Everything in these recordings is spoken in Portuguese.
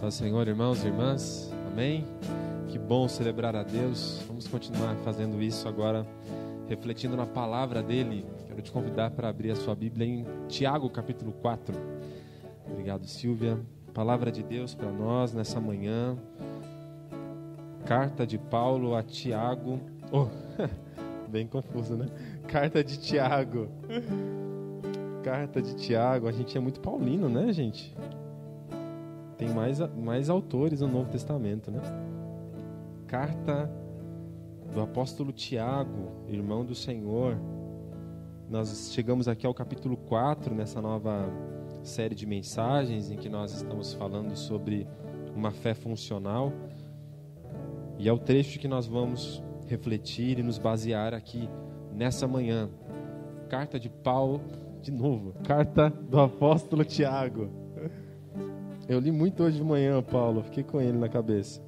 Paz Senhor, irmãos e irmãs. Amém. Que bom celebrar a Deus. Vamos continuar fazendo isso agora, refletindo na palavra dele. Quero te convidar para abrir a sua Bíblia em Tiago, capítulo 4. Obrigado, Silvia. Palavra de Deus para nós nessa manhã. Carta de Paulo a Tiago. Oh, bem confuso, né? Carta de Tiago. Carta de Tiago. A gente é muito paulino, né, gente? Tem mais, mais autores no Novo Testamento, né? Carta do apóstolo Tiago, irmão do Senhor. Nós chegamos aqui ao capítulo 4 nessa nova série de mensagens em que nós estamos falando sobre uma fé funcional. E é o trecho que nós vamos refletir e nos basear aqui nessa manhã. Carta de Paulo, de novo, carta do apóstolo Tiago. Eu li muito hoje de manhã, Paulo, fiquei com ele na cabeça.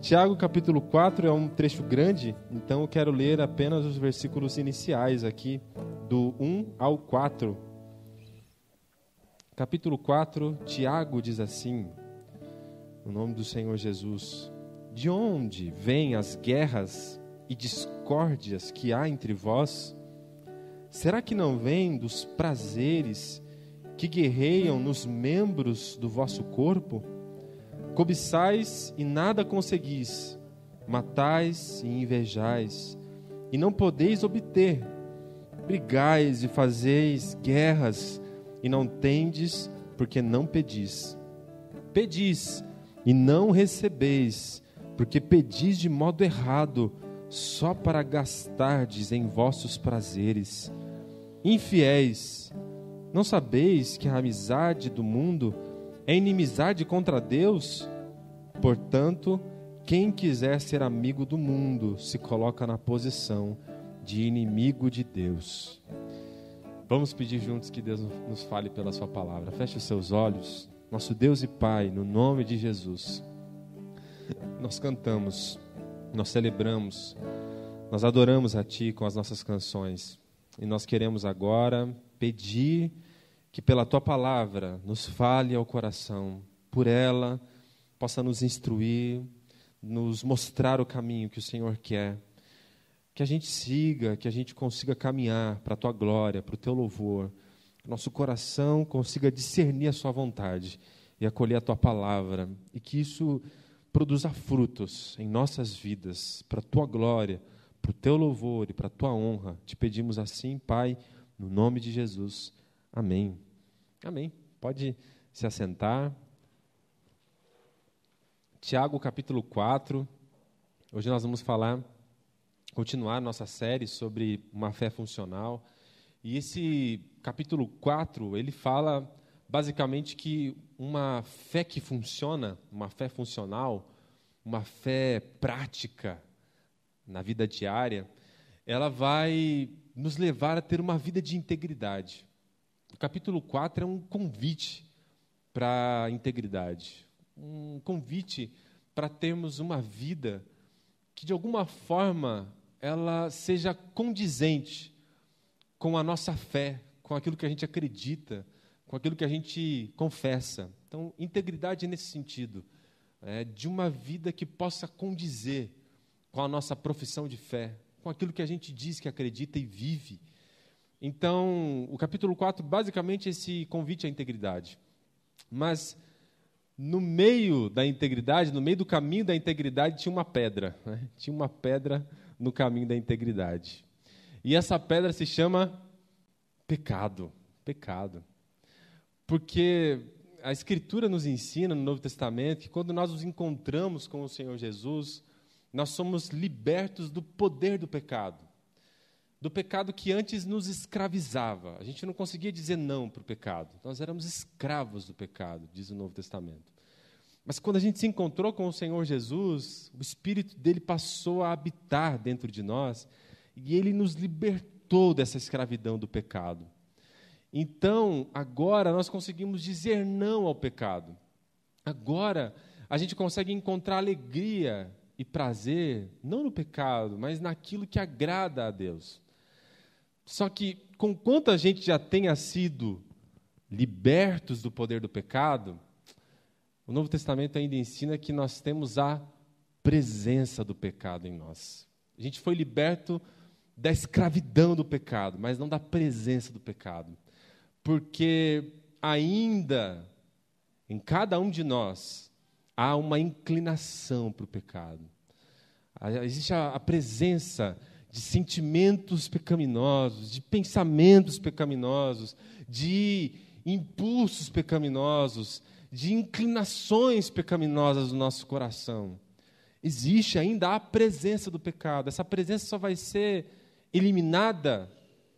Tiago capítulo 4 é um trecho grande, então eu quero ler apenas os versículos iniciais aqui, do 1 ao 4. Capítulo 4, Tiago diz assim, no nome do Senhor Jesus: De onde vêm as guerras e discórdias que há entre vós? Será que não vêm dos prazeres que guerreiam nos membros do vosso corpo? Cobiçais e nada conseguis, matais e invejais, e não podeis obter. Brigais e fazeis guerras, e não tendes, porque não pedis. Pedis e não recebeis, porque pedis de modo errado, só para gastardes em vossos prazeres. Infiéis, não sabeis que a amizade do mundo é inimizade contra Deus? Portanto, quem quiser ser amigo do mundo se coloca na posição de inimigo de Deus. Vamos pedir juntos que Deus nos fale pela Sua palavra. Feche os seus olhos. Nosso Deus e Pai, no nome de Jesus, nós cantamos, nós celebramos, nós adoramos a Ti com as nossas canções. E nós queremos agora pedir que pela tua palavra nos fale ao coração, por ela possa nos instruir, nos mostrar o caminho que o Senhor quer. Que a gente siga, que a gente consiga caminhar para a tua glória, para o teu louvor. Que nosso coração consiga discernir a sua vontade e acolher a tua palavra. E que isso produza frutos em nossas vidas, para a tua glória, para o teu louvor e para a tua honra. Te pedimos assim, Pai, no nome de Jesus. Amém. Amém. Pode se assentar. Tiago capítulo 4. Hoje nós vamos falar, continuar nossa série sobre uma fé funcional. E esse capítulo 4, ele fala basicamente que uma fé que funciona, uma fé funcional, uma fé prática na vida diária, ela vai nos levar a ter uma vida de integridade. O capítulo 4 é um convite para a integridade, um convite para termos uma vida que de alguma forma ela seja condizente com a nossa fé, com aquilo que a gente acredita, com aquilo que a gente confessa. Então, integridade nesse sentido, é, de uma vida que possa condizer com a nossa profissão de fé, com aquilo que a gente diz que acredita e vive. Então, o capítulo 4, basicamente, é esse convite à integridade. Mas, no meio da integridade, no meio do caminho da integridade, tinha uma pedra. Né? Tinha uma pedra no caminho da integridade. E essa pedra se chama pecado. Pecado. Porque a Escritura nos ensina no Novo Testamento que quando nós nos encontramos com o Senhor Jesus, nós somos libertos do poder do pecado. Do pecado que antes nos escravizava. A gente não conseguia dizer não para o pecado. Nós éramos escravos do pecado, diz o Novo Testamento. Mas quando a gente se encontrou com o Senhor Jesus, o Espírito dele passou a habitar dentro de nós e ele nos libertou dessa escravidão do pecado. Então, agora nós conseguimos dizer não ao pecado. Agora a gente consegue encontrar alegria e prazer, não no pecado, mas naquilo que agrada a Deus. Só que, com quanto a gente já tenha sido libertos do poder do pecado, o Novo Testamento ainda ensina que nós temos a presença do pecado em nós. A gente foi liberto da escravidão do pecado, mas não da presença do pecado. Porque ainda em cada um de nós há uma inclinação para o pecado. Existe a, a presença de sentimentos pecaminosos, de pensamentos pecaminosos, de impulsos pecaminosos, de inclinações pecaminosas do nosso coração. Existe ainda a presença do pecado. Essa presença só vai ser eliminada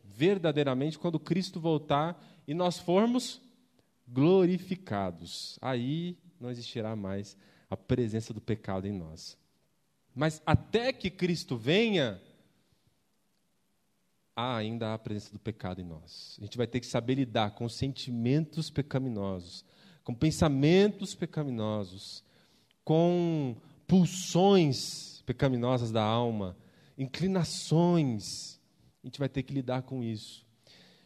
verdadeiramente quando Cristo voltar e nós formos glorificados. Aí não existirá mais a presença do pecado em nós. Mas até que Cristo venha, há ainda a presença do pecado em nós. A gente vai ter que saber lidar com sentimentos pecaminosos, com pensamentos pecaminosos, com pulsões pecaminosas da alma, inclinações. A gente vai ter que lidar com isso.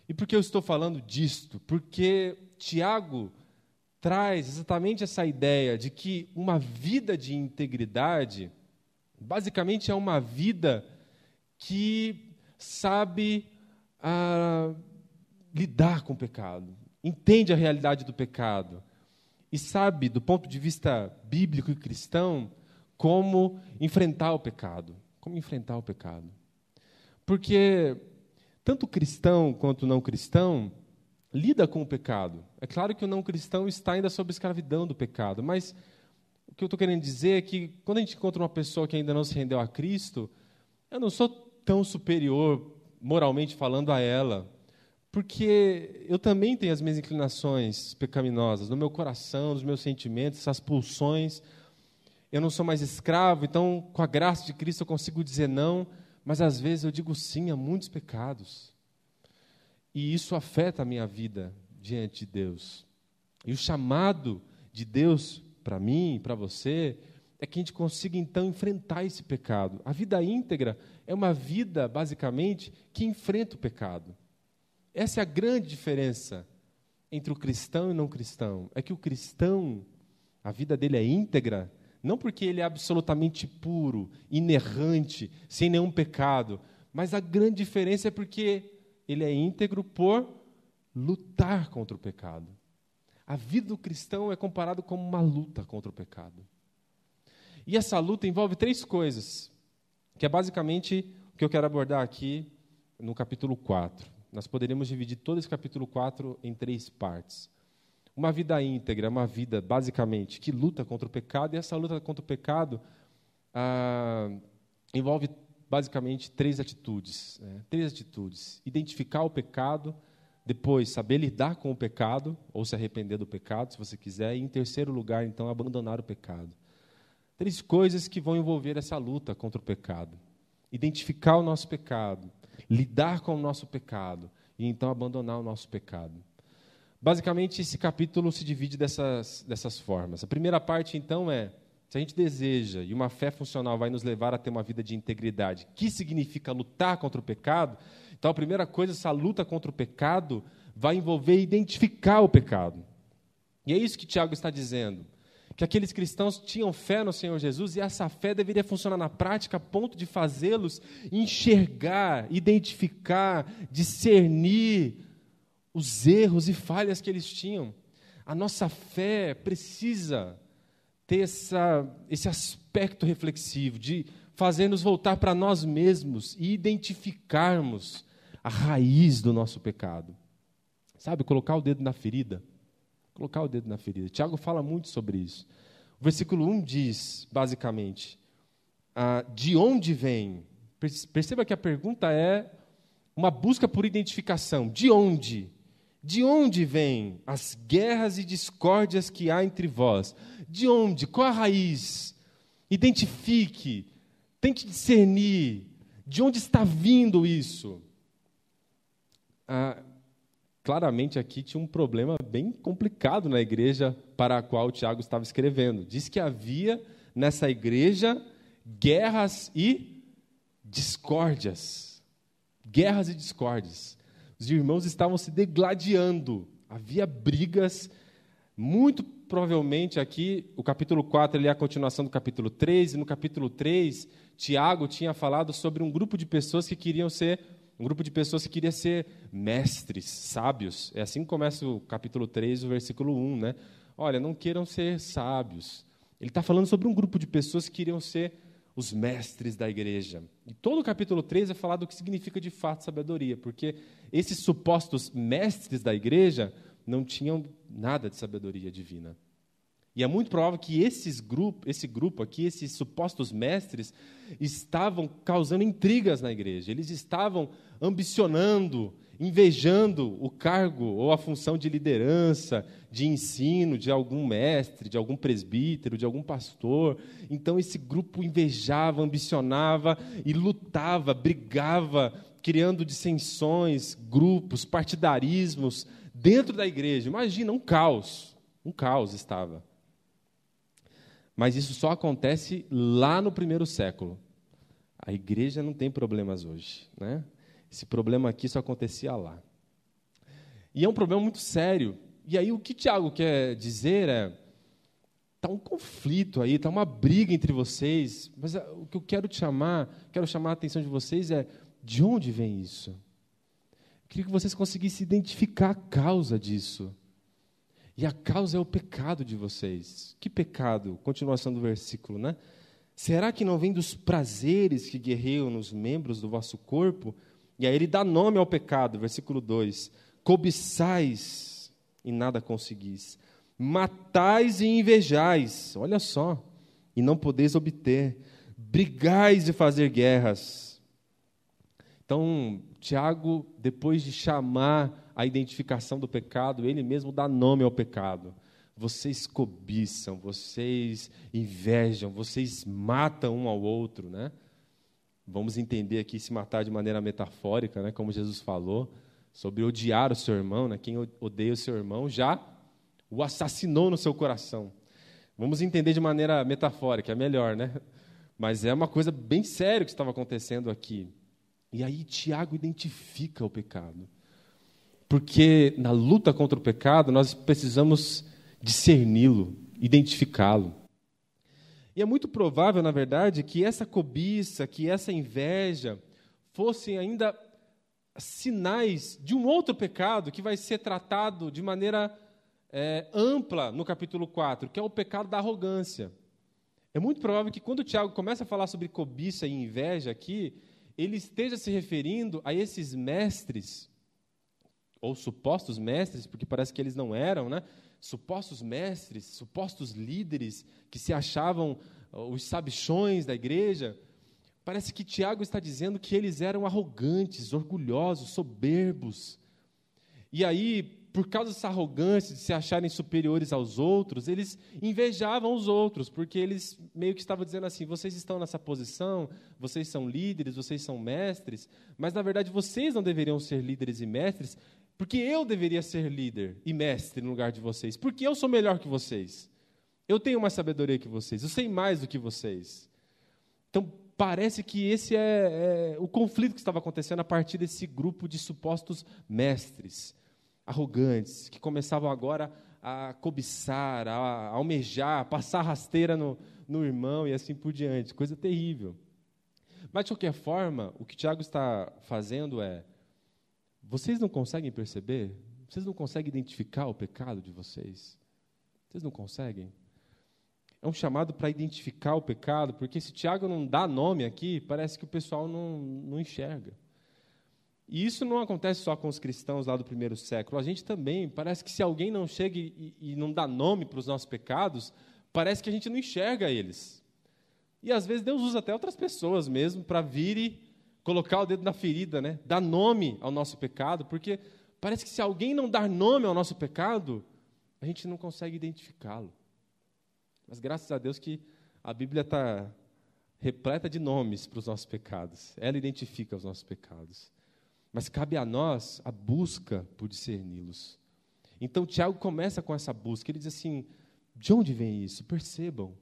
E por que eu estou falando disto? Porque Tiago traz exatamente essa ideia de que uma vida de integridade, basicamente, é uma vida que sabe ah, lidar com o pecado, entende a realidade do pecado e sabe, do ponto de vista bíblico e cristão, como enfrentar o pecado. Como enfrentar o pecado. Porque tanto cristão quanto não cristão lida com o pecado. É claro que o não cristão está ainda sob escravidão do pecado, mas o que eu estou querendo dizer é que quando a gente encontra uma pessoa que ainda não se rendeu a Cristo, eu não sou tão superior, moralmente falando, a ela, porque eu também tenho as minhas inclinações pecaminosas no meu coração, nos meus sentimentos, essas pulsões. Eu não sou mais escravo, então, com a graça de Cristo, eu consigo dizer não, mas às vezes eu digo sim a muitos pecados. E isso afeta a minha vida diante de Deus. E o chamado de Deus para mim, para você, é que a gente consiga então enfrentar esse pecado. A vida íntegra é uma vida, basicamente, que enfrenta o pecado. Essa é a grande diferença entre o cristão e o não cristão. É que o cristão, a vida dele é íntegra, não porque ele é absolutamente puro, inerrante, sem nenhum pecado, mas a grande diferença é porque ele é íntegro por lutar contra o pecado. A vida do cristão é comparado como uma luta contra o pecado. E essa luta envolve três coisas, que é basicamente o que eu quero abordar aqui no capítulo 4. Nós poderíamos dividir todo esse capítulo 4 em três partes. Uma vida íntegra, uma vida, basicamente, que luta contra o pecado, e essa luta contra o pecado ah, envolve, basicamente, três atitudes. Né? Três atitudes. Identificar o pecado, depois, saber lidar com o pecado, ou se arrepender do pecado, se você quiser, e, em terceiro lugar, então, abandonar o pecado. Três coisas que vão envolver essa luta contra o pecado: identificar o nosso pecado, lidar com o nosso pecado e então abandonar o nosso pecado. Basicamente, esse capítulo se divide dessas, dessas formas. A primeira parte, então, é: se a gente deseja e uma fé funcional vai nos levar a ter uma vida de integridade, que significa lutar contra o pecado, então a primeira coisa, essa luta contra o pecado, vai envolver identificar o pecado. E é isso que Tiago está dizendo que aqueles cristãos tinham fé no Senhor Jesus e essa fé deveria funcionar na prática a ponto de fazê-los enxergar, identificar, discernir os erros e falhas que eles tinham. A nossa fé precisa ter essa, esse aspecto reflexivo de fazer-nos voltar para nós mesmos e identificarmos a raiz do nosso pecado. Sabe, colocar o dedo na ferida Colocar o dedo na ferida. Tiago fala muito sobre isso. O versículo 1 diz, basicamente, ah, de onde vem? Perceba que a pergunta é uma busca por identificação. De onde? De onde vêm as guerras e discórdias que há entre vós? De onde? Qual a raiz? Identifique, tente discernir de onde está vindo isso. Ah, claramente aqui tinha um problema bem complicado na igreja para a qual Tiago estava escrevendo. Diz que havia nessa igreja guerras e discórdias. Guerras e discórdias. Os irmãos estavam se degladiando. Havia brigas muito provavelmente aqui, o capítulo 4 ele é a continuação do capítulo 3, e no capítulo 3, Tiago tinha falado sobre um grupo de pessoas que queriam ser um grupo de pessoas que queria ser mestres, sábios. É assim que começa o capítulo 3, o versículo 1, né? Olha, não queiram ser sábios. Ele está falando sobre um grupo de pessoas que queriam ser os mestres da igreja. E todo o capítulo 3 é falado do que significa de fato sabedoria, porque esses supostos mestres da igreja não tinham nada de sabedoria divina. E é muito provável que esses grupo, esse grupo aqui, esses supostos mestres, estavam causando intrigas na igreja. Eles estavam ambicionando, invejando o cargo ou a função de liderança, de ensino de algum mestre, de algum presbítero, de algum pastor. Então esse grupo invejava, ambicionava e lutava, brigava, criando dissensões, grupos, partidarismos dentro da igreja. Imagina um caos, um caos estava. Mas isso só acontece lá no primeiro século. A igreja não tem problemas hoje. Né? Esse problema aqui só acontecia lá. E é um problema muito sério. E aí o que Tiago quer dizer é: está um conflito aí, está uma briga entre vocês, mas ah, o que eu quero te chamar, quero chamar a atenção de vocês é: de onde vem isso? Eu queria que vocês conseguissem identificar a causa disso. E a causa é o pecado de vocês. Que pecado? Continuação do versículo, né? Será que não vem dos prazeres que guerreiam nos membros do vosso corpo? E aí ele dá nome ao pecado, versículo 2: Cobiçais e nada conseguis, matais e invejais, olha só, e não podeis obter, brigais e fazer guerras. Então, Tiago, depois de chamar a identificação do pecado, ele mesmo dá nome ao pecado. Vocês cobiçam, vocês invejam, vocês matam um ao outro, né? Vamos entender aqui se matar de maneira metafórica, né? Como Jesus falou sobre odiar o seu irmão, né? Quem odeia o seu irmão já o assassinou no seu coração. Vamos entender de maneira metafórica, é melhor, né? Mas é uma coisa bem séria que estava acontecendo aqui. E aí Tiago identifica o pecado. Porque na luta contra o pecado, nós precisamos discerni-lo, identificá-lo. E é muito provável, na verdade, que essa cobiça, que essa inveja fossem ainda sinais de um outro pecado que vai ser tratado de maneira é, ampla no capítulo 4, que é o pecado da arrogância. É muito provável que quando o Tiago começa a falar sobre cobiça e inveja aqui, ele esteja se referindo a esses mestres ou supostos mestres, porque parece que eles não eram, né? Supostos mestres, supostos líderes que se achavam os sabichões da igreja. Parece que Tiago está dizendo que eles eram arrogantes, orgulhosos, soberbos. E aí, por causa dessa arrogância de se acharem superiores aos outros, eles invejavam os outros, porque eles meio que estavam dizendo assim: vocês estão nessa posição, vocês são líderes, vocês são mestres, mas na verdade vocês não deveriam ser líderes e mestres, porque eu deveria ser líder e mestre no lugar de vocês. Porque eu sou melhor que vocês. Eu tenho mais sabedoria que vocês. Eu sei mais do que vocês. Então, parece que esse é, é o conflito que estava acontecendo a partir desse grupo de supostos mestres arrogantes, que começavam agora a cobiçar, a, almejar, a passar rasteira no, no irmão e assim por diante. Coisa terrível. Mas, de qualquer forma, o que Tiago está fazendo é vocês não conseguem perceber? Vocês não conseguem identificar o pecado de vocês? Vocês não conseguem? É um chamado para identificar o pecado, porque se Tiago não dá nome aqui, parece que o pessoal não, não enxerga. E isso não acontece só com os cristãos lá do primeiro século. A gente também, parece que se alguém não chega e, e não dá nome para os nossos pecados, parece que a gente não enxerga eles. E às vezes Deus usa até outras pessoas mesmo para vir e colocar o dedo na ferida, né? dar nome ao nosso pecado, porque parece que se alguém não dar nome ao nosso pecado, a gente não consegue identificá-lo. Mas graças a Deus que a Bíblia está repleta de nomes para os nossos pecados. Ela identifica os nossos pecados. Mas cabe a nós a busca por discerni-los. Então Tiago começa com essa busca. Ele diz assim: de onde vem isso? Percebam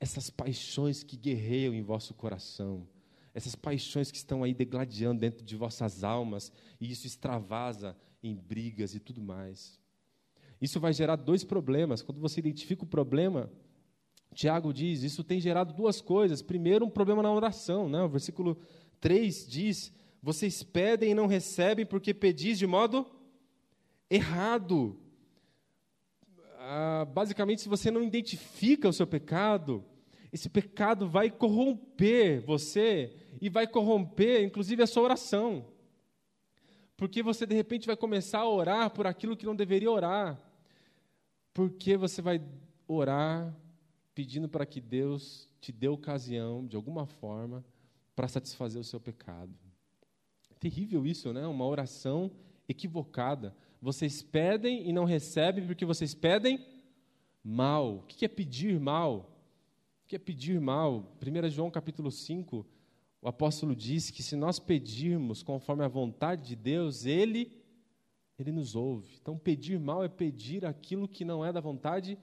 essas paixões que guerreiam em vosso coração essas paixões que estão aí degladiando dentro de vossas almas, e isso extravasa em brigas e tudo mais. Isso vai gerar dois problemas. Quando você identifica o problema, Tiago diz, isso tem gerado duas coisas. Primeiro, um problema na oração. Né? O versículo 3 diz: Vocês pedem e não recebem porque pedis de modo errado. Ah, basicamente, se você não identifica o seu pecado, esse pecado vai corromper você e vai corromper, inclusive, a sua oração. Porque você, de repente, vai começar a orar por aquilo que não deveria orar. Porque você vai orar pedindo para que Deus te dê ocasião, de alguma forma, para satisfazer o seu pecado. Terrível isso, né? Uma oração equivocada. Vocês pedem e não recebem porque vocês pedem mal. O que é pedir mal? Que é pedir mal? 1 João capítulo 5, o apóstolo diz que se nós pedirmos conforme a vontade de Deus, Ele, Ele nos ouve. Então, pedir mal é pedir aquilo que não é da vontade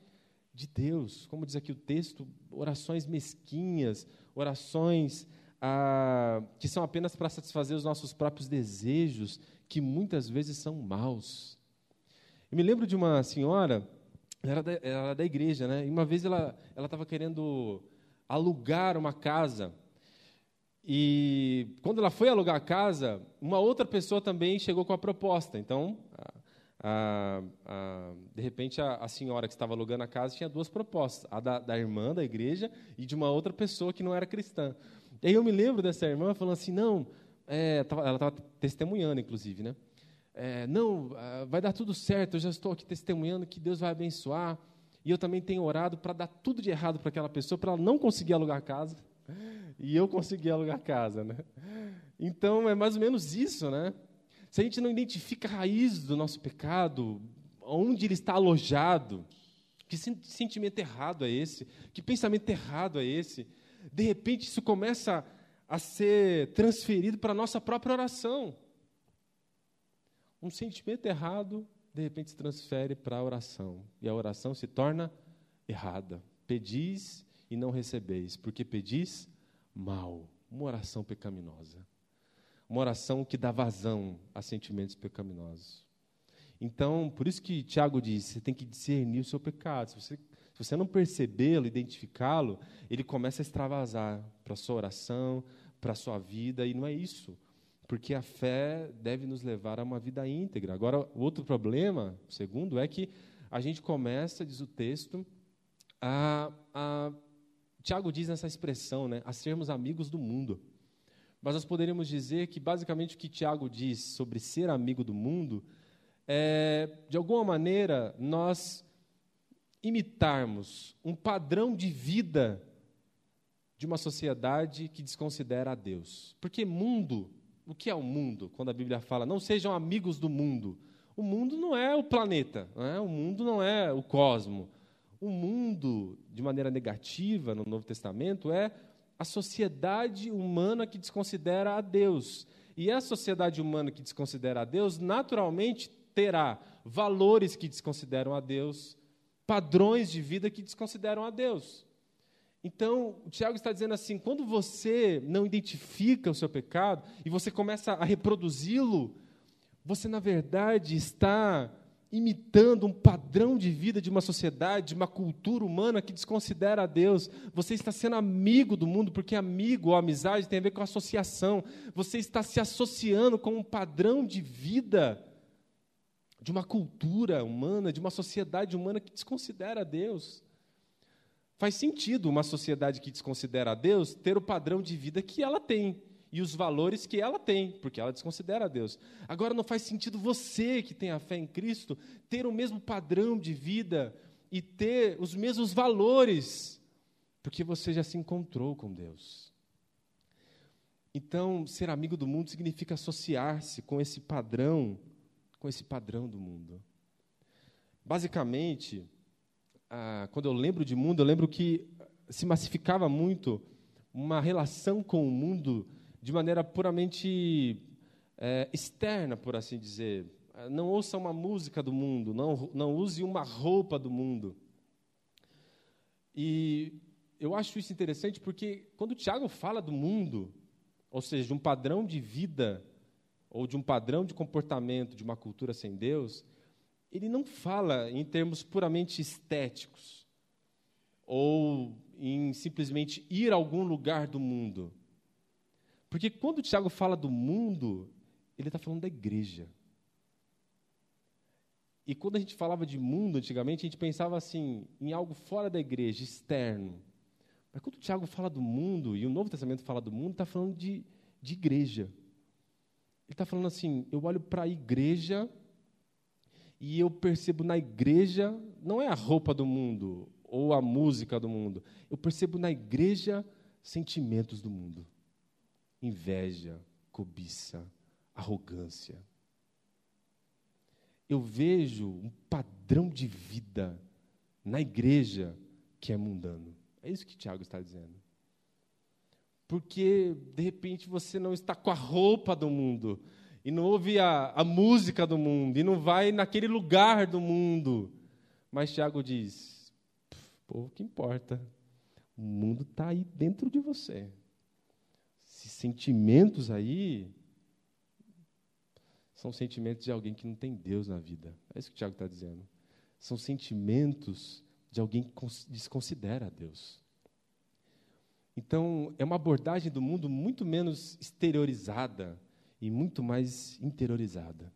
de Deus. Como diz aqui o texto, orações mesquinhas, orações ah, que são apenas para satisfazer os nossos próprios desejos, que muitas vezes são maus. Eu me lembro de uma senhora, era da, era da igreja, né? E uma vez ela estava querendo alugar uma casa. E quando ela foi alugar a casa, uma outra pessoa também chegou com a proposta. Então, a, a, de repente, a, a, senhora que estava alugando a casa tinha duas propostas: a da, da, irmã da igreja e de uma outra pessoa que não era cristã. E aí eu me lembro dessa irmã falando assim: não, é, ela estava testemunhando, inclusive, né? É, não, ah, vai dar tudo certo, eu já estou aqui testemunhando que Deus vai abençoar. E eu também tenho orado para dar tudo de errado para aquela pessoa, para ela não conseguir alugar casa. E eu conseguir alugar casa, né? Então, é mais ou menos isso, né? Se a gente não identifica a raiz do nosso pecado, onde ele está alojado, que sentimento errado é esse? Que pensamento errado é esse? De repente, isso começa a ser transferido para a nossa própria oração. Um sentimento errado, de repente, se transfere para a oração. E a oração se torna errada. Pedis e não recebeis, porque pedis mal. Uma oração pecaminosa. Uma oração que dá vazão a sentimentos pecaminosos. Então, por isso que Tiago diz: você tem que discernir o seu pecado. Se você, se você não percebê-lo, identificá-lo, ele começa a extravasar para a sua oração, para a sua vida, e não é isso. Porque a fé deve nos levar a uma vida íntegra. Agora, outro problema, segundo, é que a gente começa, diz o texto, a, a Tiago diz nessa expressão, né, a sermos amigos do mundo. Mas nós poderíamos dizer que, basicamente, o que Tiago diz sobre ser amigo do mundo é, de alguma maneira, nós imitarmos um padrão de vida de uma sociedade que desconsidera a Deus. Porque mundo, o que é o mundo? Quando a Bíblia fala, não sejam amigos do mundo. O mundo não é o planeta, é? o mundo não é o cosmo. O mundo, de maneira negativa, no Novo Testamento, é a sociedade humana que desconsidera a Deus. E a sociedade humana que desconsidera a Deus, naturalmente terá valores que desconsideram a Deus, padrões de vida que desconsideram a Deus. Então, o Tiago está dizendo assim: quando você não identifica o seu pecado e você começa a reproduzi-lo, você, na verdade, está imitando um padrão de vida de uma sociedade, de uma cultura humana que desconsidera a Deus. Você está sendo amigo do mundo, porque amigo ou amizade tem a ver com associação. Você está se associando com um padrão de vida de uma cultura humana, de uma sociedade humana que desconsidera a Deus. Faz sentido uma sociedade que desconsidera a Deus ter o padrão de vida que ela tem e os valores que ela tem, porque ela desconsidera a Deus. Agora não faz sentido você que tem a fé em Cristo ter o mesmo padrão de vida e ter os mesmos valores, porque você já se encontrou com Deus. Então, ser amigo do mundo significa associar-se com esse padrão com esse padrão do mundo. Basicamente, ah, quando eu lembro de mundo, eu lembro que se massificava muito uma relação com o mundo de maneira puramente é, externa, por assim dizer. Não ouça uma música do mundo, não, não use uma roupa do mundo. E eu acho isso interessante porque quando o Tiago fala do mundo, ou seja, de um padrão de vida ou de um padrão de comportamento de uma cultura sem Deus, ele não fala em termos puramente estéticos ou em simplesmente ir a algum lugar do mundo. Porque quando o Tiago fala do mundo, ele está falando da igreja. E quando a gente falava de mundo antigamente, a gente pensava assim, em algo fora da igreja, externo. Mas quando o Tiago fala do mundo, e o Novo Testamento fala do mundo, está falando de, de igreja. Ele está falando assim: eu olho para a igreja e eu percebo na igreja, não é a roupa do mundo ou a música do mundo, eu percebo na igreja sentimentos do mundo: inveja, cobiça, arrogância eu vejo um padrão de vida na igreja que é mundano. É isso que Tiago está dizendo. Porque, de repente, você não está com a roupa do mundo, e não ouve a, a música do mundo, e não vai naquele lugar do mundo. Mas Tiago diz: povo que importa, o mundo está aí dentro de você. Esses sentimentos aí são sentimentos de alguém que não tem Deus na vida. É isso que o Tiago está dizendo. São sentimentos de alguém que desconsidera Deus. Então, é uma abordagem do mundo muito menos exteriorizada e muito mais interiorizada.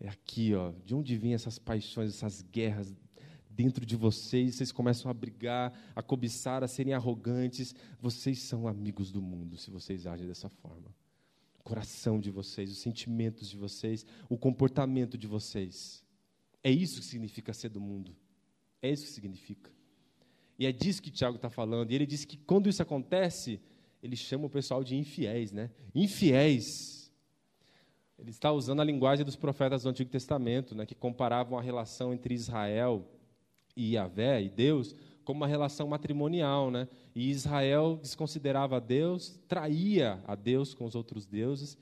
É aqui, ó, de onde vêm essas paixões, essas guerras dentro de vocês, vocês começam a brigar, a cobiçar, a serem arrogantes. Vocês são amigos do mundo se vocês agem dessa forma coração de vocês, os sentimentos de vocês, o comportamento de vocês. É isso que significa ser do mundo. É isso que significa. E é disso que Tiago está falando. E ele diz que quando isso acontece, ele chama o pessoal de infiéis, né? Infiéis. Ele está usando a linguagem dos profetas do Antigo Testamento, né, que comparavam a relação entre Israel e Yahvé, e Deus, como uma relação matrimonial, né? E Israel desconsiderava Deus, traía a Deus com os outros deuses.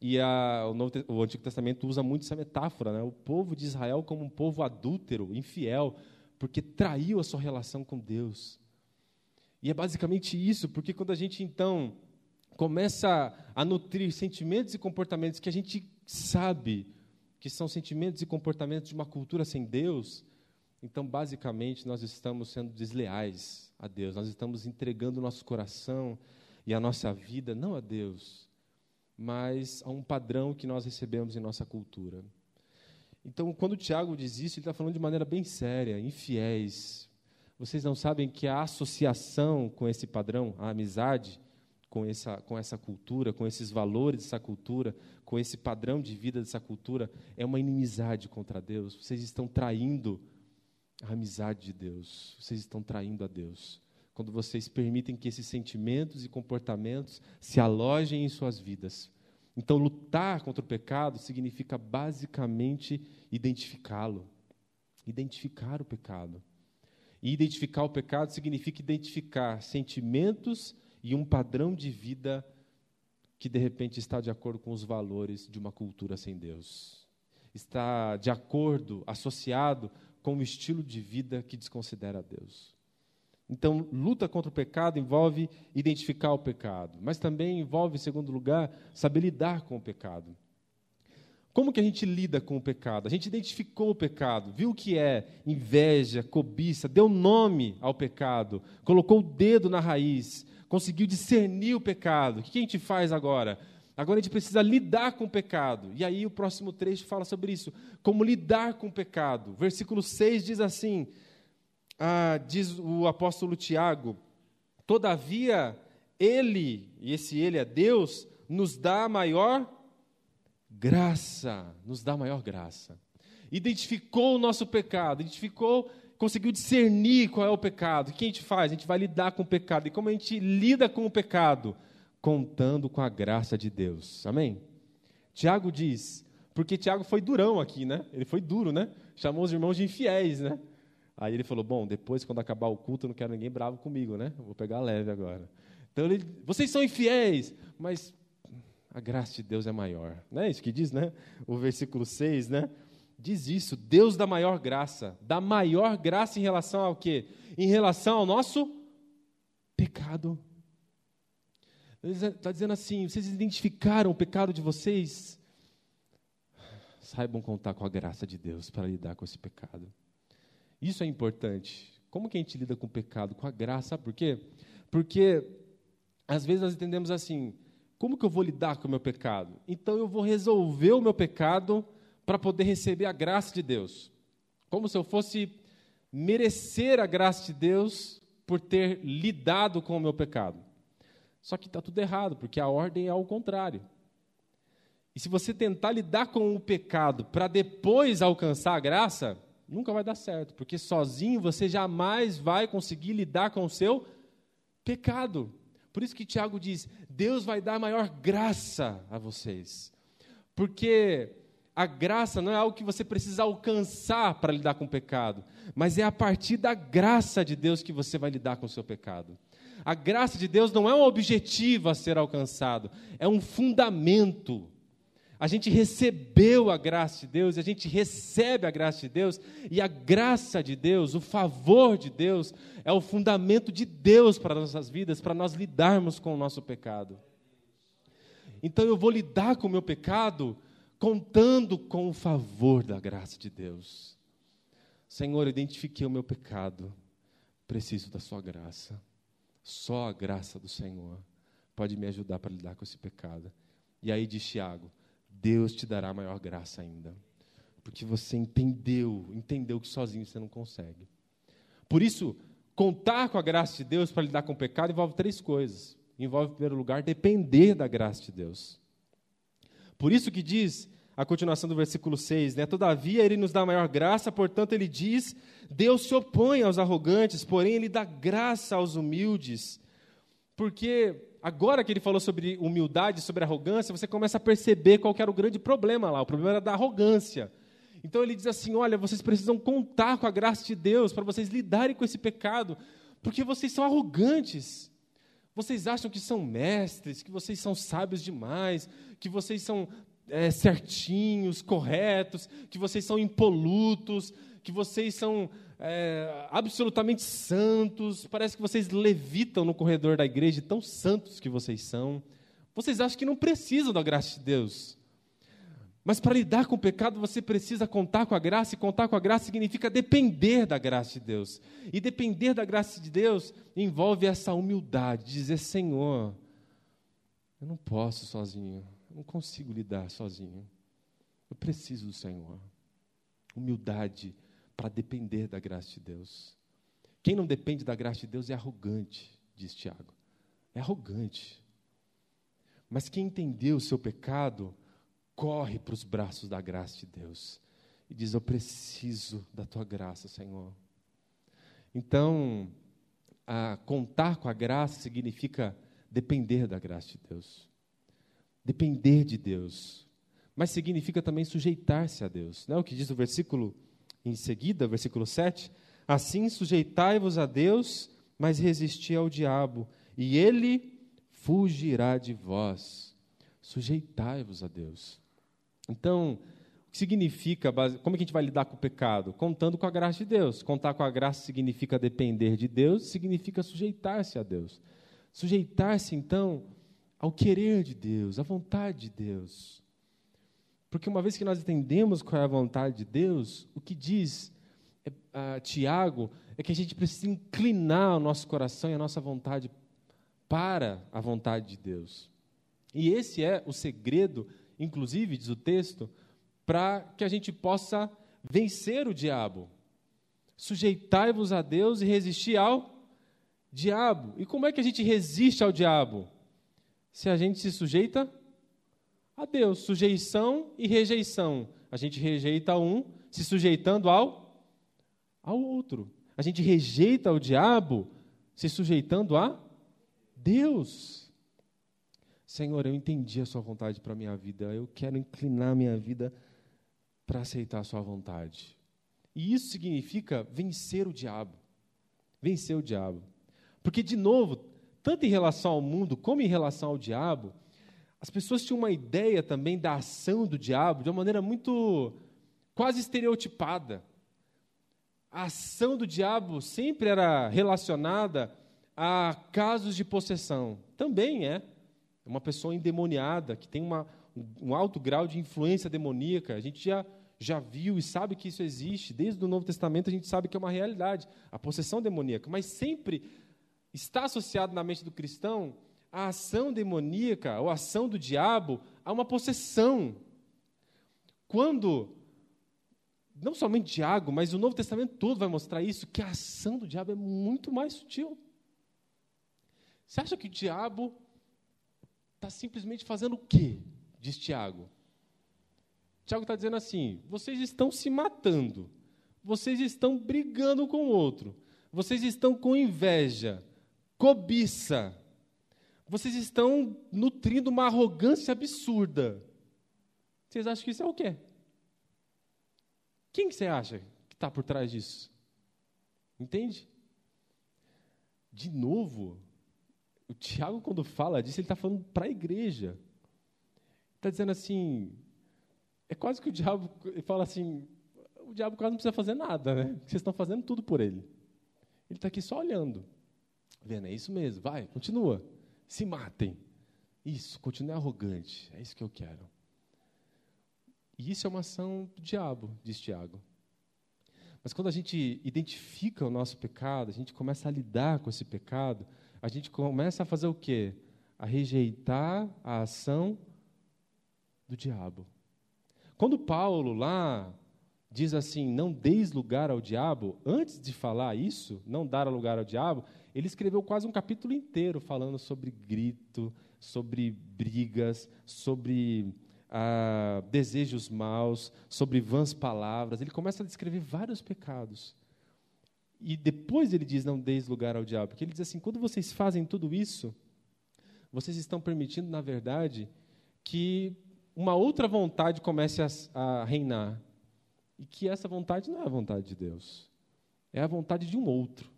E a, o, Novo, o, Antigo Testamento usa muito essa metáfora, né? O povo de Israel como um povo adúltero, infiel, porque traiu a sua relação com Deus. E é basicamente isso, porque quando a gente então começa a nutrir sentimentos e comportamentos que a gente sabe que são sentimentos e comportamentos de uma cultura sem Deus, então, basicamente, nós estamos sendo desleais a Deus, nós estamos entregando o nosso coração e a nossa vida, não a Deus, mas a um padrão que nós recebemos em nossa cultura. Então, quando o Tiago diz isso, ele está falando de maneira bem séria, infiéis. Vocês não sabem que a associação com esse padrão, a amizade com essa, com essa cultura, com esses valores dessa cultura, com esse padrão de vida dessa cultura, é uma inimizade contra Deus. Vocês estão traindo a amizade de Deus. Vocês estão traindo a Deus. Quando vocês permitem que esses sentimentos e comportamentos se alojem em suas vidas. Então, lutar contra o pecado significa basicamente identificá-lo. Identificar o pecado. E identificar o pecado significa identificar sentimentos e um padrão de vida que de repente está de acordo com os valores de uma cultura sem Deus. Está de acordo, associado com um estilo de vida que desconsidera Deus. Então, luta contra o pecado envolve identificar o pecado, mas também envolve, em segundo lugar, saber lidar com o pecado. Como que a gente lida com o pecado? A gente identificou o pecado, viu o que é inveja, cobiça, deu nome ao pecado, colocou o dedo na raiz, conseguiu discernir o pecado. O que a gente faz agora? Agora a gente precisa lidar com o pecado. E aí o próximo trecho fala sobre isso. Como lidar com o pecado. Versículo 6 diz assim: ah, diz o apóstolo Tiago: Todavia, ele, e esse ele é Deus, nos dá maior graça. Nos dá maior graça. Identificou o nosso pecado, identificou, conseguiu discernir qual é o pecado. O que a gente faz? A gente vai lidar com o pecado. E como a gente lida com o pecado? contando com a graça de Deus. Amém? Tiago diz, porque Tiago foi durão aqui, né? Ele foi duro, né? Chamou os irmãos de infiéis, né? Aí ele falou: Bom, depois, quando acabar o culto, eu não quero ninguém bravo comigo, né? vou pegar leve agora. Então ele, vocês são infiéis, mas a graça de Deus é maior. Não é isso que diz, né? O versículo 6, né? Diz isso, Deus da maior graça. Da maior graça em relação ao quê? Em relação ao nosso pecado. Está dizendo assim: vocês identificaram o pecado de vocês? saibam contar com a graça de Deus para lidar com esse pecado. Isso é importante. Como que a gente lida com o pecado? Com a graça. Sabe por quê? Porque às vezes nós entendemos assim: como que eu vou lidar com o meu pecado? Então eu vou resolver o meu pecado para poder receber a graça de Deus. Como se eu fosse merecer a graça de Deus por ter lidado com o meu pecado. Só que está tudo errado, porque a ordem é ao contrário. E se você tentar lidar com o pecado para depois alcançar a graça, nunca vai dar certo, porque sozinho você jamais vai conseguir lidar com o seu pecado. Por isso que Tiago diz: Deus vai dar maior graça a vocês. Porque a graça não é algo que você precisa alcançar para lidar com o pecado, mas é a partir da graça de Deus que você vai lidar com o seu pecado. A graça de Deus não é um objetivo a ser alcançado, é um fundamento a gente recebeu a graça de Deus, a gente recebe a graça de Deus, e a graça de Deus, o favor de Deus, é o fundamento de Deus para nossas vidas, para nós lidarmos com o nosso pecado. Então eu vou lidar com o meu pecado contando com o favor da graça de Deus. Senhor, identifiquei o meu pecado, preciso da Sua graça. Só a graça do Senhor pode me ajudar para lidar com esse pecado. E aí diz Tiago: Deus te dará maior graça ainda. Porque você entendeu, entendeu que sozinho você não consegue. Por isso, contar com a graça de Deus para lidar com o pecado envolve três coisas. Envolve, em primeiro lugar, depender da graça de Deus. Por isso que diz a continuação do versículo 6, né? Todavia ele nos dá maior graça, portanto ele diz: Deus se opõe aos arrogantes, porém ele dá graça aos humildes. Porque agora que ele falou sobre humildade, sobre arrogância, você começa a perceber qual era o grande problema lá. O problema era da arrogância. Então ele diz assim: olha, vocês precisam contar com a graça de Deus para vocês lidarem com esse pecado, porque vocês são arrogantes. Vocês acham que são mestres, que vocês são sábios demais, que vocês são é, certinhos, corretos, que vocês são impolutos, que vocês são é, absolutamente santos, parece que vocês levitam no corredor da igreja, tão santos que vocês são. Vocês acham que não precisam da graça de Deus. Mas para lidar com o pecado, você precisa contar com a graça, e contar com a graça significa depender da graça de Deus. E depender da graça de Deus envolve essa humildade, dizer: Senhor, eu não posso sozinho, eu não consigo lidar sozinho. Eu preciso do Senhor. Humildade para depender da graça de Deus. Quem não depende da graça de Deus é arrogante, diz Tiago. É arrogante. Mas quem entendeu o seu pecado, corre para os braços da graça de Deus e diz: Eu preciso da tua graça, Senhor. Então, contar com a graça significa depender da graça de Deus. Depender de Deus. Mas significa também sujeitar-se a Deus. Não é o que diz o versículo em seguida, versículo 7, assim sujeitai-vos a Deus, mas resisti ao diabo, e ele fugirá de vós. Sujeitai-vos a Deus. Então, o que significa, como é que a gente vai lidar com o pecado? Contando com a graça de Deus. Contar com a graça significa depender de Deus, significa sujeitar-se a Deus. Sujeitar-se, então, ao querer de Deus, à vontade de Deus. Porque uma vez que nós entendemos qual é a vontade de Deus, o que diz é, Tiago é que a gente precisa inclinar o nosso coração e a nossa vontade para a vontade de Deus. E esse é o segredo, inclusive, diz o texto, para que a gente possa vencer o diabo. Sujeitai-vos a Deus e resistir ao diabo. E como é que a gente resiste ao diabo? Se a gente se sujeita a Deus. Sujeição e rejeição. A gente rejeita um, se sujeitando ao, ao outro. A gente rejeita o diabo, se sujeitando a Deus. Senhor, eu entendi a Sua vontade para a minha vida. Eu quero inclinar minha vida para aceitar a Sua vontade. E isso significa vencer o diabo. Vencer o diabo. Porque, de novo, tanto em relação ao mundo como em relação ao diabo, as pessoas tinham uma ideia também da ação do diabo de uma maneira muito quase estereotipada. A ação do diabo sempre era relacionada a casos de possessão. Também é. É uma pessoa endemoniada, que tem uma, um alto grau de influência demoníaca. A gente já, já viu e sabe que isso existe. Desde o Novo Testamento a gente sabe que é uma realidade, a possessão demoníaca. Mas sempre está associado na mente do cristão a ação demoníaca ou a ação do diabo a uma possessão. Quando, não somente Tiago, mas o Novo Testamento todo vai mostrar isso, que a ação do diabo é muito mais sutil. Você acha que o diabo está simplesmente fazendo o quê? Diz Tiago. Tiago está dizendo assim: vocês estão se matando, vocês estão brigando com o outro, vocês estão com inveja, cobiça, vocês estão nutrindo uma arrogância absurda. Vocês acham que isso é o quê? Quem que você acha que está por trás disso? Entende? De novo, o Tiago, quando fala disso, ele está falando para a igreja. Está dizendo assim, é quase que o diabo ele fala assim, o diabo quase não precisa fazer nada, né? Vocês estão fazendo tudo por ele. Ele está aqui só olhando. Vendo, é isso mesmo, vai, continua. Se matem. Isso, continue arrogante. É isso que eu quero. E isso é uma ação do diabo, diz Tiago. Mas quando a gente identifica o nosso pecado, a gente começa a lidar com esse pecado, a gente começa a fazer o quê? A rejeitar a ação do diabo. Quando Paulo lá diz assim, não deis lugar ao diabo, antes de falar isso, não dar lugar ao diabo, ele escreveu quase um capítulo inteiro falando sobre grito, sobre brigas, sobre ah, desejos maus, sobre vãs palavras. Ele começa a descrever vários pecados. E depois ele diz: não deis lugar ao diabo. Porque ele diz assim: quando vocês fazem tudo isso, vocês estão permitindo, na verdade, que uma outra vontade comece a, a reinar. E que essa vontade não é a vontade de Deus, é a vontade de um outro.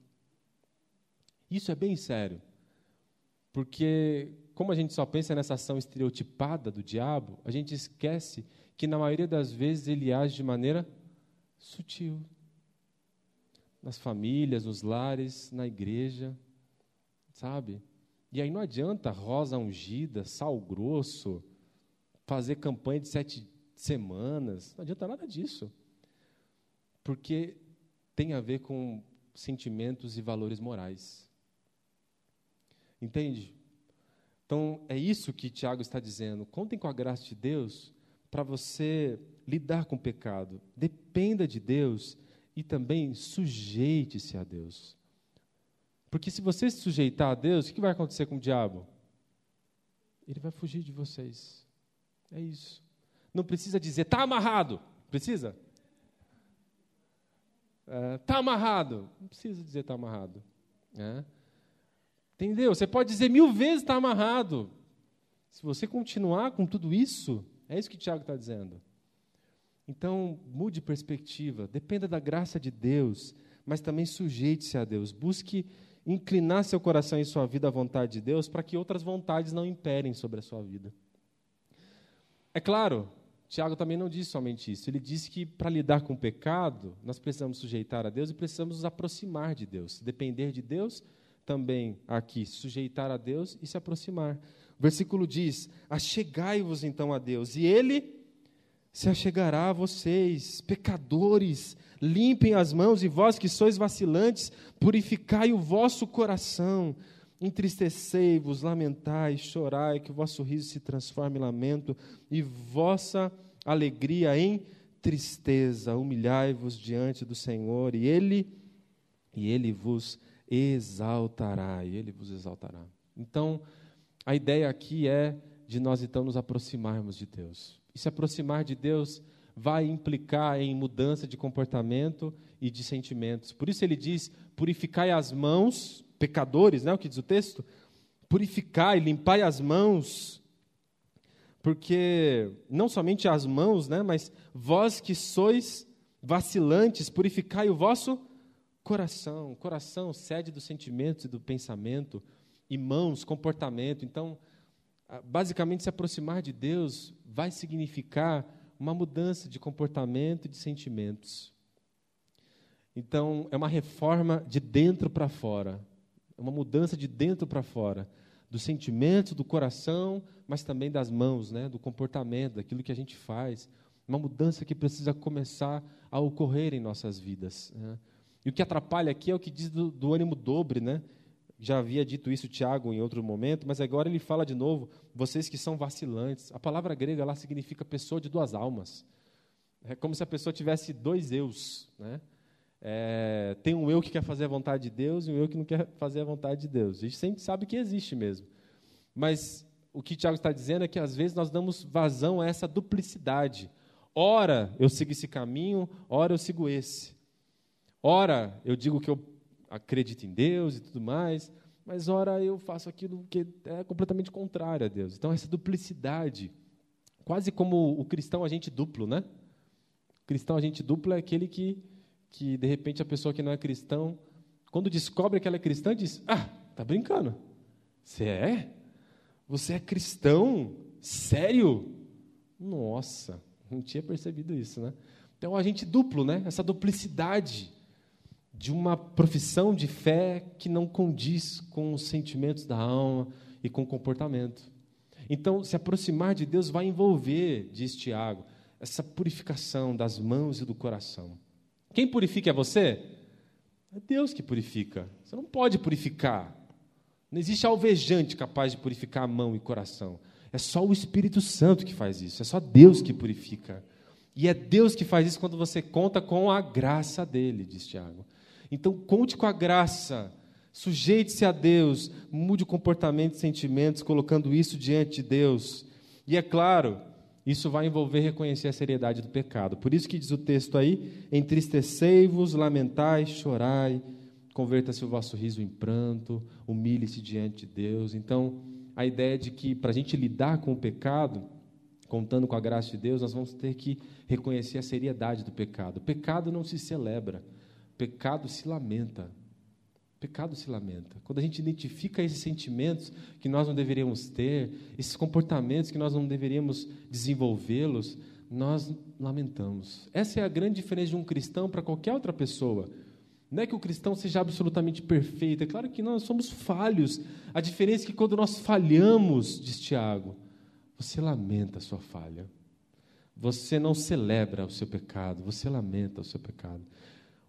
Isso é bem sério. Porque, como a gente só pensa nessa ação estereotipada do diabo, a gente esquece que, na maioria das vezes, ele age de maneira sutil, nas famílias, nos lares, na igreja, sabe? E aí não adianta rosa ungida, sal grosso, fazer campanha de sete semanas, não adianta nada disso. Porque tem a ver com sentimentos e valores morais. Entende? Então, é isso que Tiago está dizendo. Contem com a graça de Deus para você lidar com o pecado. Dependa de Deus e também sujeite-se a Deus. Porque se você se sujeitar a Deus, o que vai acontecer com o diabo? Ele vai fugir de vocês. É isso. Não precisa dizer, está amarrado. Precisa? Está é, tá amarrado. Não precisa dizer está amarrado. É. Entendeu? Você pode dizer mil vezes está amarrado. Se você continuar com tudo isso, é isso que o Tiago está dizendo. Então, mude perspectiva, dependa da graça de Deus, mas também sujeite-se a Deus. Busque inclinar seu coração e sua vida à vontade de Deus para que outras vontades não imperem sobre a sua vida. É claro, Tiago também não disse somente isso. Ele disse que para lidar com o pecado, nós precisamos sujeitar a Deus e precisamos nos aproximar de Deus. Depender de Deus, também aqui, sujeitar a Deus e se aproximar. O versículo diz: Achegai-vos então a Deus, e Ele se achegará a vocês, pecadores, limpem as mãos, e vós que sois vacilantes, purificai o vosso coração, entristecei-vos, lamentai, chorai, que o vosso riso se transforme em lamento, e vossa alegria em tristeza, humilhai-vos diante do Senhor, e Ele, e Ele vos exaltará, e Ele vos exaltará. Então, a ideia aqui é de nós então nos aproximarmos de Deus. E se aproximar de Deus vai implicar em mudança de comportamento e de sentimentos. Por isso ele diz: purificai as mãos, pecadores, não é o que diz o texto? Purificai, limpai as mãos, porque não somente as mãos, né, mas vós que sois vacilantes, purificai o vosso coração. Coração, sede dos sentimentos e do pensamento, e mãos, comportamento. Então, basicamente, se aproximar de Deus vai significar uma mudança de comportamento e de sentimentos. Então, é uma reforma de dentro para fora, é uma mudança de dentro para fora. do sentimento, do coração, mas também das mãos, né? do comportamento, daquilo que a gente faz. Uma mudança que precisa começar a ocorrer em nossas vidas. Né? E o que atrapalha aqui é o que diz do, do ânimo dobre, né? Já havia dito isso Tiago em outro momento, mas agora ele fala de novo, vocês que são vacilantes. A palavra grega lá significa pessoa de duas almas. É como se a pessoa tivesse dois eus, né? É, tem um eu que quer fazer a vontade de Deus e um eu que não quer fazer a vontade de Deus. A gente sempre sabe que existe mesmo. Mas o que Tiago está dizendo é que às vezes nós damos vazão a essa duplicidade. Ora eu sigo esse caminho, ora eu sigo esse. Ora eu digo que eu acredito em Deus e tudo mais, mas ora eu faço aquilo que é completamente contrário a Deus. Então essa duplicidade, quase como o cristão agente duplo, né? O cristão agente duplo é aquele que que de repente a pessoa que não é cristão, quando descobre que ela é cristã, diz: Ah, tá brincando? Você é? Você é cristão? Sério? Nossa, não tinha percebido isso, né? Então, a gente duplo, né? Essa duplicidade de uma profissão de fé que não condiz com os sentimentos da alma e com o comportamento. Então, se aproximar de Deus vai envolver, diz Tiago, essa purificação das mãos e do coração. Quem purifica é você? É Deus que purifica. Você não pode purificar. Não existe alvejante capaz de purificar a mão e coração. É só o Espírito Santo que faz isso. É só Deus que purifica. E é Deus que faz isso quando você conta com a graça dele, diz Tiago. Então, conte com a graça. Sujeite-se a Deus. Mude o comportamento e sentimentos, colocando isso diante de Deus. E é claro, isso vai envolver reconhecer a seriedade do pecado. Por isso que diz o texto aí: entristecei-vos, lamentai, chorai, converta-se o vosso riso em pranto, humilhe-se diante de Deus. Então, a ideia de que para a gente lidar com o pecado, contando com a graça de Deus, nós vamos ter que reconhecer a seriedade do pecado. O pecado não se celebra, pecado se lamenta. Pecado se lamenta. Quando a gente identifica esses sentimentos que nós não deveríamos ter, esses comportamentos que nós não deveríamos desenvolvê-los, nós lamentamos. Essa é a grande diferença de um cristão para qualquer outra pessoa. Não é que o cristão seja absolutamente perfeito, é claro que nós somos falhos. A diferença é que quando nós falhamos, diz Tiago, você lamenta a sua falha. Você não celebra o seu pecado, você lamenta o seu pecado.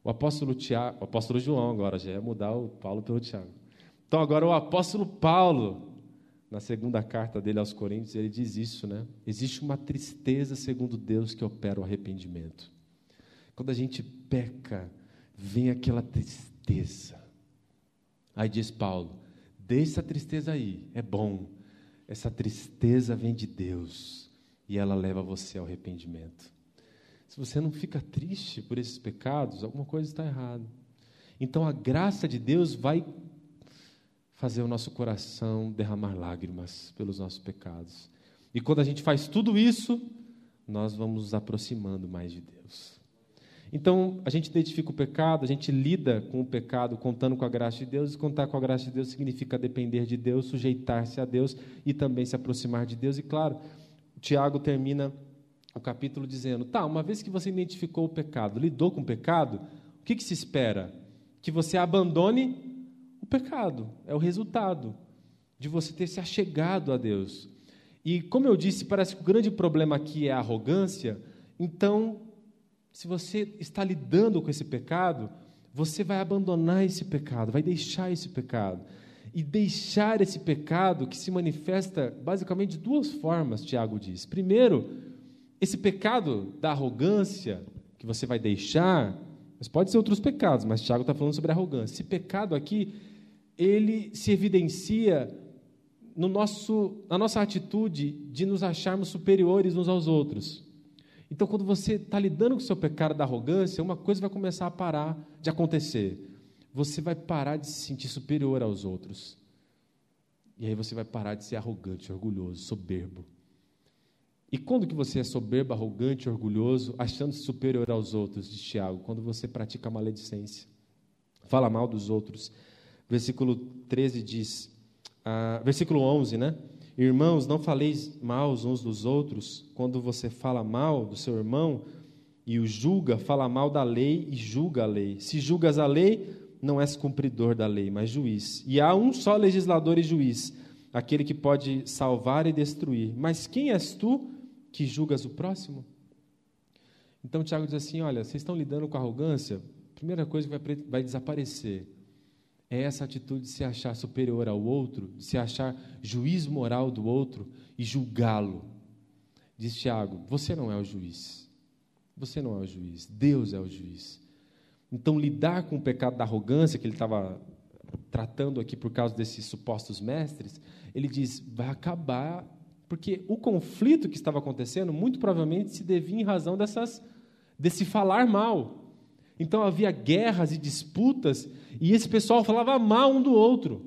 O apóstolo, Tiago, o apóstolo João agora já ia mudar o Paulo pelo Tiago. Então agora o apóstolo Paulo, na segunda carta dele aos Coríntios, ele diz isso, né? Existe uma tristeza segundo Deus que opera o arrependimento. Quando a gente peca, vem aquela tristeza. Aí diz Paulo: deixa essa tristeza aí, é bom. Essa tristeza vem de Deus e ela leva você ao arrependimento se você não fica triste por esses pecados, alguma coisa está errada. Então a graça de Deus vai fazer o nosso coração derramar lágrimas pelos nossos pecados. E quando a gente faz tudo isso, nós vamos nos aproximando mais de Deus. Então, a gente identifica o pecado, a gente lida com o pecado contando com a graça de Deus, e contar com a graça de Deus significa depender de Deus, sujeitar-se a Deus e também se aproximar de Deus. E claro, Tiago termina o capítulo dizendo: tá, uma vez que você identificou o pecado, lidou com o pecado, o que, que se espera? Que você abandone o pecado. É o resultado de você ter se achegado a Deus. E, como eu disse, parece que o grande problema aqui é a arrogância. Então, se você está lidando com esse pecado, você vai abandonar esse pecado, vai deixar esse pecado. E deixar esse pecado que se manifesta basicamente de duas formas, Tiago diz. Primeiro, esse pecado da arrogância que você vai deixar, mas pode ser outros pecados, mas Tiago está falando sobre arrogância. Esse pecado aqui, ele se evidencia no nosso, na nossa atitude de nos acharmos superiores uns aos outros. Então, quando você está lidando com o seu pecado da arrogância, uma coisa vai começar a parar de acontecer. Você vai parar de se sentir superior aos outros. E aí você vai parar de ser arrogante, orgulhoso, soberbo. E quando que você é soberbo, arrogante, orgulhoso, achando-se superior aos outros, diz Tiago? Quando você pratica maledicência, fala mal dos outros. Versículo 13 diz, ah, versículo 11, né? Irmãos, não faleis mal uns dos outros. Quando você fala mal do seu irmão e o julga, fala mal da lei e julga a lei. Se julgas a lei, não és cumpridor da lei, mas juiz. E há um só legislador e juiz, aquele que pode salvar e destruir. Mas quem és tu que julgas o próximo? Então Tiago diz assim: olha, vocês estão lidando com arrogância, primeira coisa que vai, vai desaparecer é essa atitude de se achar superior ao outro, de se achar juiz moral do outro e julgá-lo. Diz Tiago: você não é o juiz. Você não é o juiz. Deus é o juiz. Então, lidar com o pecado da arrogância que ele estava tratando aqui por causa desses supostos mestres, ele diz: vai acabar, porque o conflito que estava acontecendo muito provavelmente se devia em razão dessas, desse falar mal. Então havia guerras e disputas, e esse pessoal falava mal um do outro.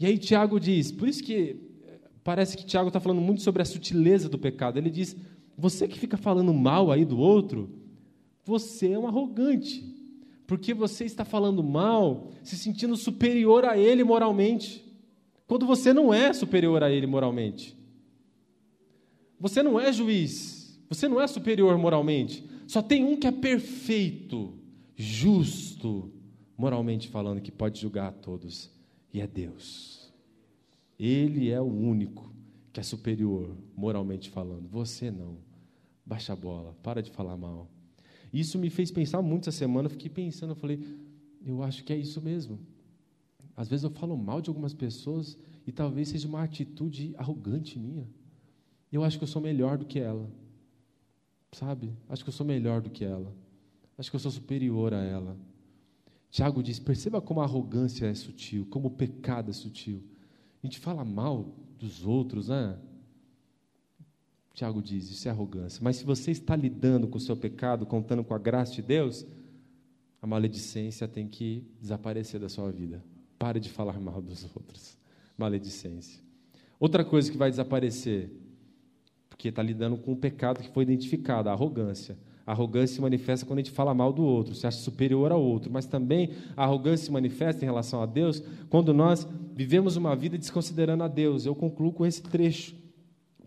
E aí Tiago diz: por isso que parece que Tiago está falando muito sobre a sutileza do pecado. Ele diz: você que fica falando mal aí do outro, você é um arrogante porque você está falando mal, se sentindo superior a ele moralmente, quando você não é superior a ele moralmente. Você não é juiz, você não é superior moralmente. Só tem um que é perfeito, justo, moralmente falando, que pode julgar a todos, e é Deus. Ele é o único que é superior, moralmente falando. Você não. Baixa a bola, para de falar mal. Isso me fez pensar muito essa semana. Eu fiquei pensando, eu falei, eu acho que é isso mesmo. Às vezes eu falo mal de algumas pessoas e talvez seja uma atitude arrogante minha. Eu acho que eu sou melhor do que ela. Sabe? Acho que eu sou melhor do que ela. Acho que eu sou superior a ela. Tiago diz: perceba como a arrogância é sutil, como o pecado é sutil. A gente fala mal dos outros, né? Tiago diz: isso é arrogância. Mas se você está lidando com o seu pecado, contando com a graça de Deus, a maledicência tem que desaparecer da sua vida. Pare de falar mal dos outros. Maledicência. Outra coisa que vai desaparecer, porque está lidando com o pecado que foi identificado, a arrogância. A arrogância se manifesta quando a gente fala mal do outro, se acha superior ao outro, mas também a arrogância se manifesta em relação a Deus quando nós vivemos uma vida desconsiderando a Deus. Eu concluo com esse trecho.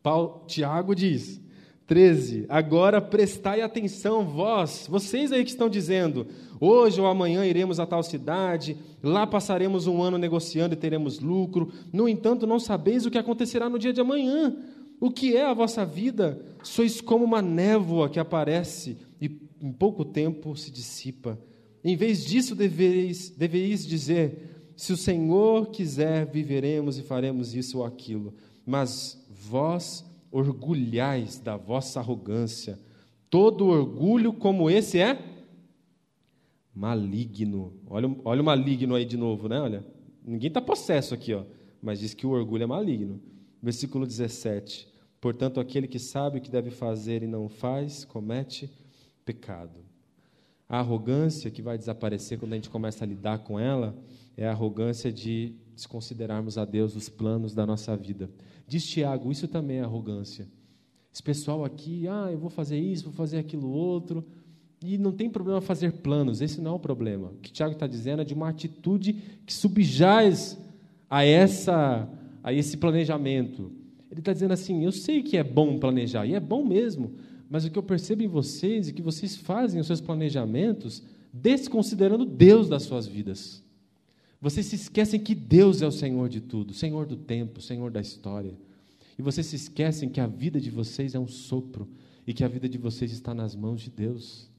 Paulo, Tiago diz, 13: Agora prestai atenção, vós, vocês aí que estão dizendo, hoje ou amanhã iremos a tal cidade, lá passaremos um ano negociando e teremos lucro. No entanto, não sabeis o que acontecerá no dia de amanhã. O que é a vossa vida? Sois como uma névoa que aparece e em pouco tempo se dissipa. Em vez disso, deveis, deveis dizer: se o Senhor quiser, viveremos e faremos isso ou aquilo. Mas vós orgulhais da vossa arrogância. Todo orgulho como esse é maligno. Olha, olha o maligno aí de novo, né? Olha, ninguém está possesso aqui, ó, mas diz que o orgulho é maligno. Versículo 17. Portanto, aquele que sabe o que deve fazer e não faz, comete pecado. A arrogância que vai desaparecer quando a gente começa a lidar com ela é a arrogância de desconsiderarmos a Deus os planos da nossa vida. Diz Tiago, isso também é arrogância. Esse pessoal aqui, ah, eu vou fazer isso, vou fazer aquilo outro, e não tem problema fazer planos, esse não é o problema. O que Tiago está dizendo é de uma atitude que subjaz a, essa, a esse planejamento. Ele está dizendo assim: eu sei que é bom planejar, e é bom mesmo, mas o que eu percebo em vocês é que vocês fazem os seus planejamentos desconsiderando Deus das suas vidas. Vocês se esquecem que Deus é o Senhor de tudo, Senhor do tempo, Senhor da história. E vocês se esquecem que a vida de vocês é um sopro e que a vida de vocês está nas mãos de Deus.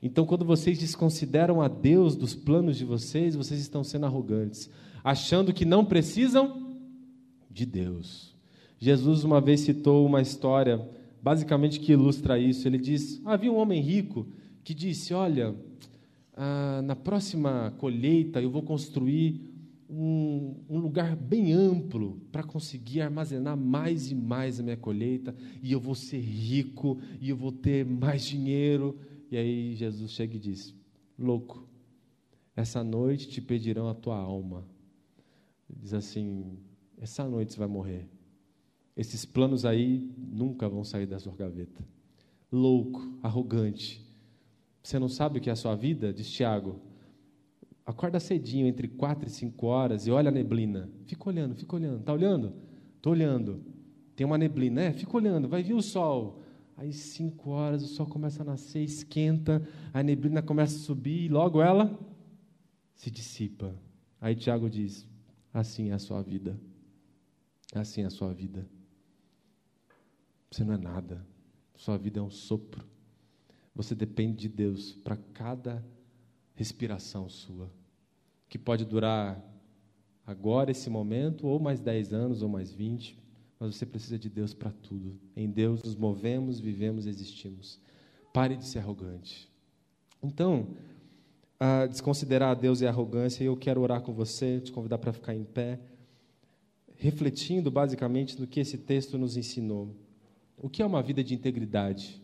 Então, quando vocês desconsideram a Deus dos planos de vocês, vocês estão sendo arrogantes, achando que não precisam de Deus. Jesus uma vez citou uma história, basicamente que ilustra isso. Ele diz: havia um homem rico que disse: Olha, ah, na próxima colheita eu vou construir um, um lugar bem amplo para conseguir armazenar mais e mais a minha colheita, e eu vou ser rico, e eu vou ter mais dinheiro. E aí Jesus chega e diz: Louco, essa noite te pedirão a tua alma. Diz assim: essa noite você vai morrer. Esses planos aí nunca vão sair da sua gaveta. Louco, arrogante, você não sabe o que é a sua vida? Diz Tiago. Acorda cedinho, entre quatro e cinco horas, e olha a neblina. Fica olhando, fica olhando. Está olhando? Estou olhando. Tem uma neblina, é? Fica olhando, vai vir o sol. Aí, cinco horas, o sol começa a nascer, esquenta, a neblina começa a subir, e logo ela se dissipa. Aí Tiago diz: assim é a sua vida. É assim a sua vida. Você não é nada. Sua vida é um sopro. Você depende de Deus para cada respiração sua, que pode durar agora, esse momento, ou mais 10 anos, ou mais 20, mas você precisa de Deus para tudo. Em Deus nos movemos, vivemos, existimos. Pare de ser arrogante. Então, a desconsiderar a Deus e a arrogância, eu quero orar com você, te convidar para ficar em pé, refletindo basicamente no que esse texto nos ensinou. O que é uma vida de integridade?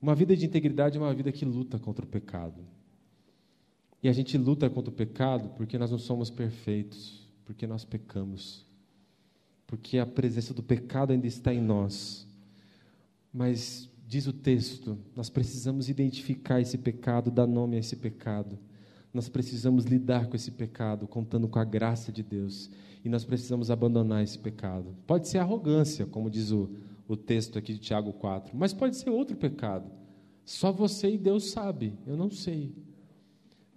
Uma vida de integridade é uma vida que luta contra o pecado. E a gente luta contra o pecado porque nós não somos perfeitos, porque nós pecamos, porque a presença do pecado ainda está em nós. Mas diz o texto, nós precisamos identificar esse pecado, dar nome a esse pecado. Nós precisamos lidar com esse pecado, contando com a graça de Deus. E nós precisamos abandonar esse pecado. Pode ser arrogância, como diz o, o texto aqui de Tiago 4, mas pode ser outro pecado. Só você e Deus sabe, eu não sei.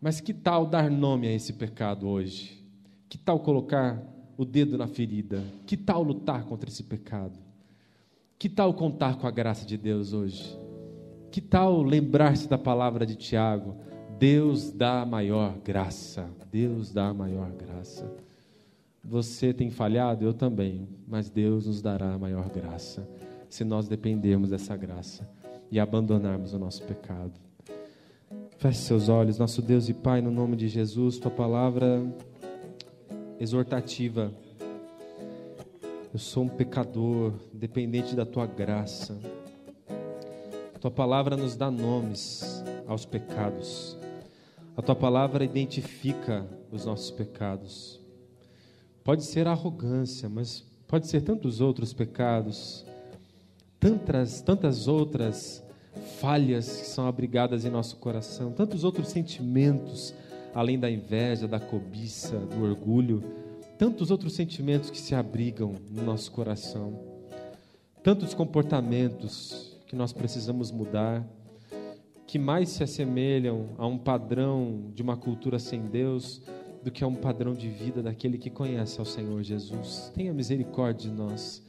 Mas que tal dar nome a esse pecado hoje? Que tal colocar o dedo na ferida? Que tal lutar contra esse pecado? Que tal contar com a graça de Deus hoje? Que tal lembrar-se da palavra de Tiago? Deus dá a maior graça. Deus dá a maior graça. Você tem falhado, eu também, mas Deus nos dará a maior graça se nós dependermos dessa graça e abandonarmos o nosso pecado. Feche seus olhos, nosso Deus e Pai, no nome de Jesus, tua palavra exortativa eu sou um pecador, dependente da tua graça. Tua palavra nos dá nomes aos pecados. A tua palavra identifica os nossos pecados. Pode ser arrogância, mas pode ser tantos outros pecados, tantas, tantas outras falhas que são abrigadas em nosso coração, tantos outros sentimentos, além da inveja, da cobiça, do orgulho tantos outros sentimentos que se abrigam no nosso coração, tantos comportamentos que nós precisamos mudar, que mais se assemelham a um padrão de uma cultura sem Deus do que a um padrão de vida daquele que conhece ao Senhor Jesus. Tenha misericórdia de nós.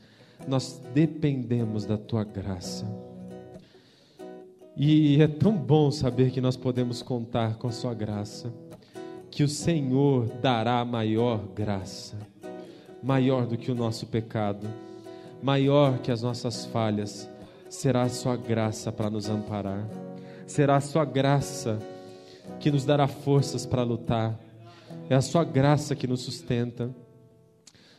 Nós dependemos da tua graça. E é tão bom saber que nós podemos contar com a sua graça que o Senhor dará maior graça, maior do que o nosso pecado, maior que as nossas falhas, será a Sua graça para nos amparar, será a Sua graça que nos dará forças para lutar, é a Sua graça que nos sustenta.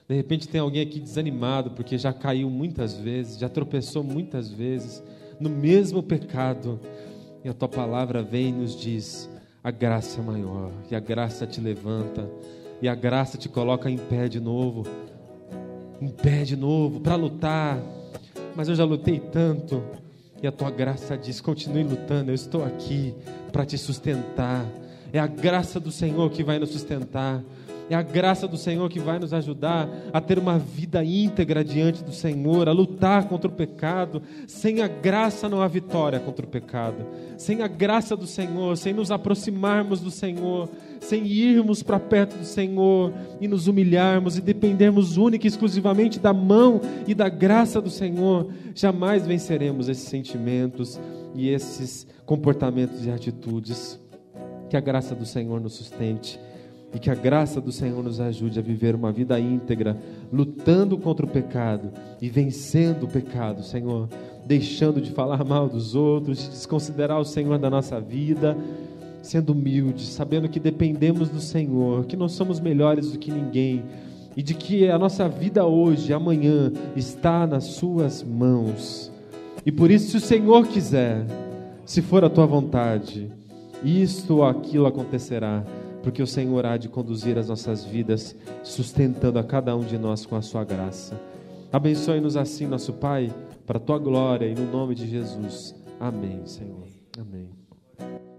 De repente tem alguém aqui desanimado porque já caiu muitas vezes, já tropeçou muitas vezes no mesmo pecado, e a tua palavra vem e nos diz: a graça é maior, e a graça te levanta, e a graça te coloca em pé de novo em pé de novo para lutar. Mas eu já lutei tanto, e a tua graça diz: continue lutando, eu estou aqui para te sustentar. É a graça do Senhor que vai nos sustentar. É a graça do Senhor que vai nos ajudar a ter uma vida íntegra diante do Senhor, a lutar contra o pecado. Sem a graça não há vitória contra o pecado. Sem a graça do Senhor, sem nos aproximarmos do Senhor, sem irmos para perto do Senhor e nos humilharmos e dependermos única e exclusivamente da mão e da graça do Senhor, jamais venceremos esses sentimentos e esses comportamentos e atitudes. Que a graça do Senhor nos sustente e que a graça do Senhor nos ajude a viver uma vida íntegra, lutando contra o pecado e vencendo o pecado, Senhor. Deixando de falar mal dos outros, de desconsiderar o Senhor da nossa vida, sendo humildes, sabendo que dependemos do Senhor, que não somos melhores do que ninguém e de que a nossa vida hoje, amanhã, está nas Suas mãos. E por isso, se o Senhor quiser, se for a tua vontade, isto ou aquilo acontecerá porque o Senhor há de conduzir as nossas vidas, sustentando a cada um de nós com a sua graça. Abençoe-nos assim, nosso Pai, para a tua glória e no nome de Jesus. Amém, Senhor. Amém.